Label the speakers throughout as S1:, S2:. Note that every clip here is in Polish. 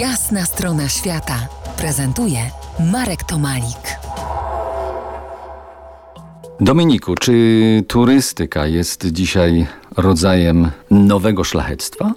S1: Jasna strona świata prezentuje Marek Tomalik.
S2: Dominiku, czy turystyka jest dzisiaj rodzajem nowego szlachectwa?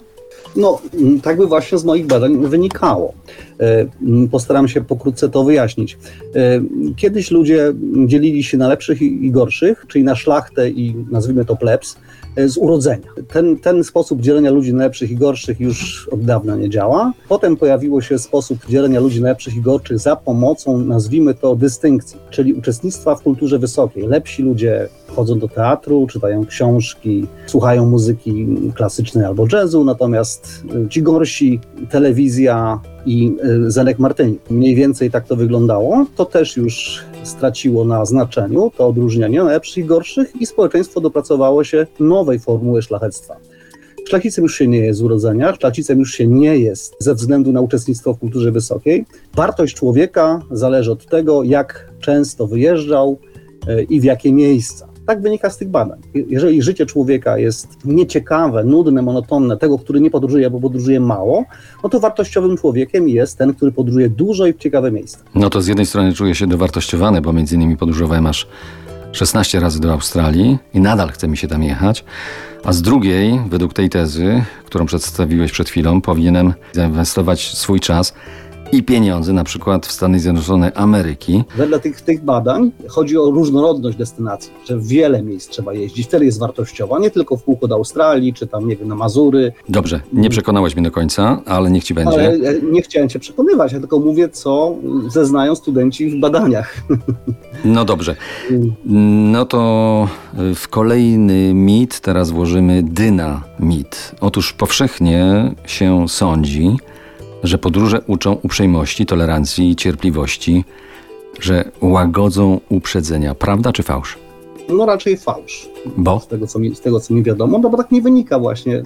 S3: No, tak by właśnie z moich badań wynikało. E, Postaram się pokrótce to wyjaśnić. E, Kiedyś ludzie dzielili się na lepszych i gorszych, czyli na szlachtę i nazwijmy to plebs, e, z urodzenia. Ten, ten sposób dzielenia ludzi na lepszych i gorszych już od dawna nie działa. Potem pojawiło się sposób dzielenia ludzi na lepszych i gorszych za pomocą, nazwijmy to, dystynkcji, czyli uczestnictwa w kulturze wysokiej. Lepsi ludzie chodzą do teatru, czytają książki, słuchają muzyki klasycznej albo jazzu, natomiast ci gorsi, telewizja i y, Zenek Martyni. Mniej więcej tak to wyglądało. To też już straciło na znaczeniu, to odróżnienie na lepszych i gorszych i społeczeństwo dopracowało się nowej formuły szlachectwa. Szlachicem już się nie jest z urodzenia, szlachicem już się nie jest ze względu na uczestnictwo w kulturze wysokiej. Wartość człowieka zależy od tego, jak często wyjeżdżał e, i w jakie miejsca. Tak wynika z tych badań. Je- Jeżeli życie człowieka jest nieciekawe, nudne, monotonne, tego, który nie podróżuje albo podróżuje mało, no to wartościowym człowiekiem jest ten, który podróżuje dużo i w ciekawe miejsca.
S2: No to z jednej strony czuję się dowartościowany, bo między innymi podróżowałem aż 16 razy do Australii i nadal chce mi się tam jechać. A z drugiej, według tej tezy, którą przedstawiłeś przed chwilą, powinienem zainwestować swój czas i pieniądze, na przykład w Stany Zjednoczone Ameryki.
S3: Wedle tych, tych badań chodzi o różnorodność destynacji, że w wiele miejsc trzeba jeździć, wtedy jest wartościowa, nie tylko w kółko do Australii, czy tam, nie wiem, na Mazury,
S2: Dobrze, nie przekonałeś mnie do końca, ale niech ci będzie.
S3: ale e, nie chciałem cię przekonywać, ja tylko mówię, co zeznają studenci w badaniach.
S2: No dobrze. No to y, w kolejny mit teraz włożymy dynamit. Otóż powszechnie się sądzi, że podróże uczą uprzejmości, tolerancji i cierpliwości, że łagodzą uprzedzenia. Prawda czy fałsz?
S3: No raczej fałsz.
S2: Bo?
S3: z tego, co mi, z tego, co mi wiadomo, no bo tak nie wynika właśnie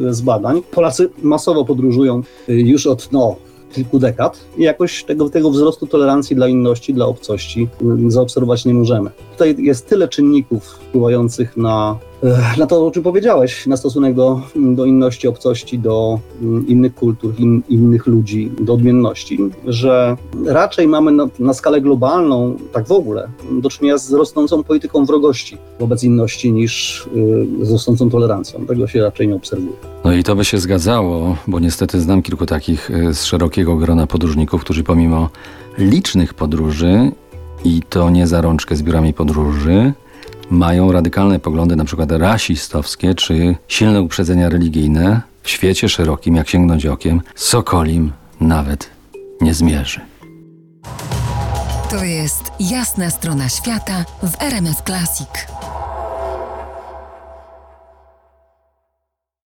S3: y, z badań. Polacy masowo podróżują y, już od no, kilku dekad i jakoś tego, tego wzrostu tolerancji dla inności, dla obcości y, zaobserwować nie możemy. Tutaj jest tyle czynników wpływających na, na to, o czym powiedziałeś, na stosunek do, do inności, obcości, do y, innych kultur, in, innych ludzi, do odmienności, że raczej mamy na, na skalę globalną, tak w ogóle, do czynienia z rosnącą polityką wrogości wobec inności niż y, z rosnącą tolerancją. Tego się raczej nie obserwuje.
S2: No i to by się zgadzało, bo niestety znam kilku takich y, z szerokiego grona podróżników, którzy pomimo licznych podróży i to nie za rączkę z biurami podróży, mają radykalne poglądy, na przykład rasistowskie czy silne uprzedzenia religijne. W świecie szerokim, jak sięgnąć okiem, Sokolim nawet nie zmierzy.
S1: To jest Jasna strona świata w RMS Classic.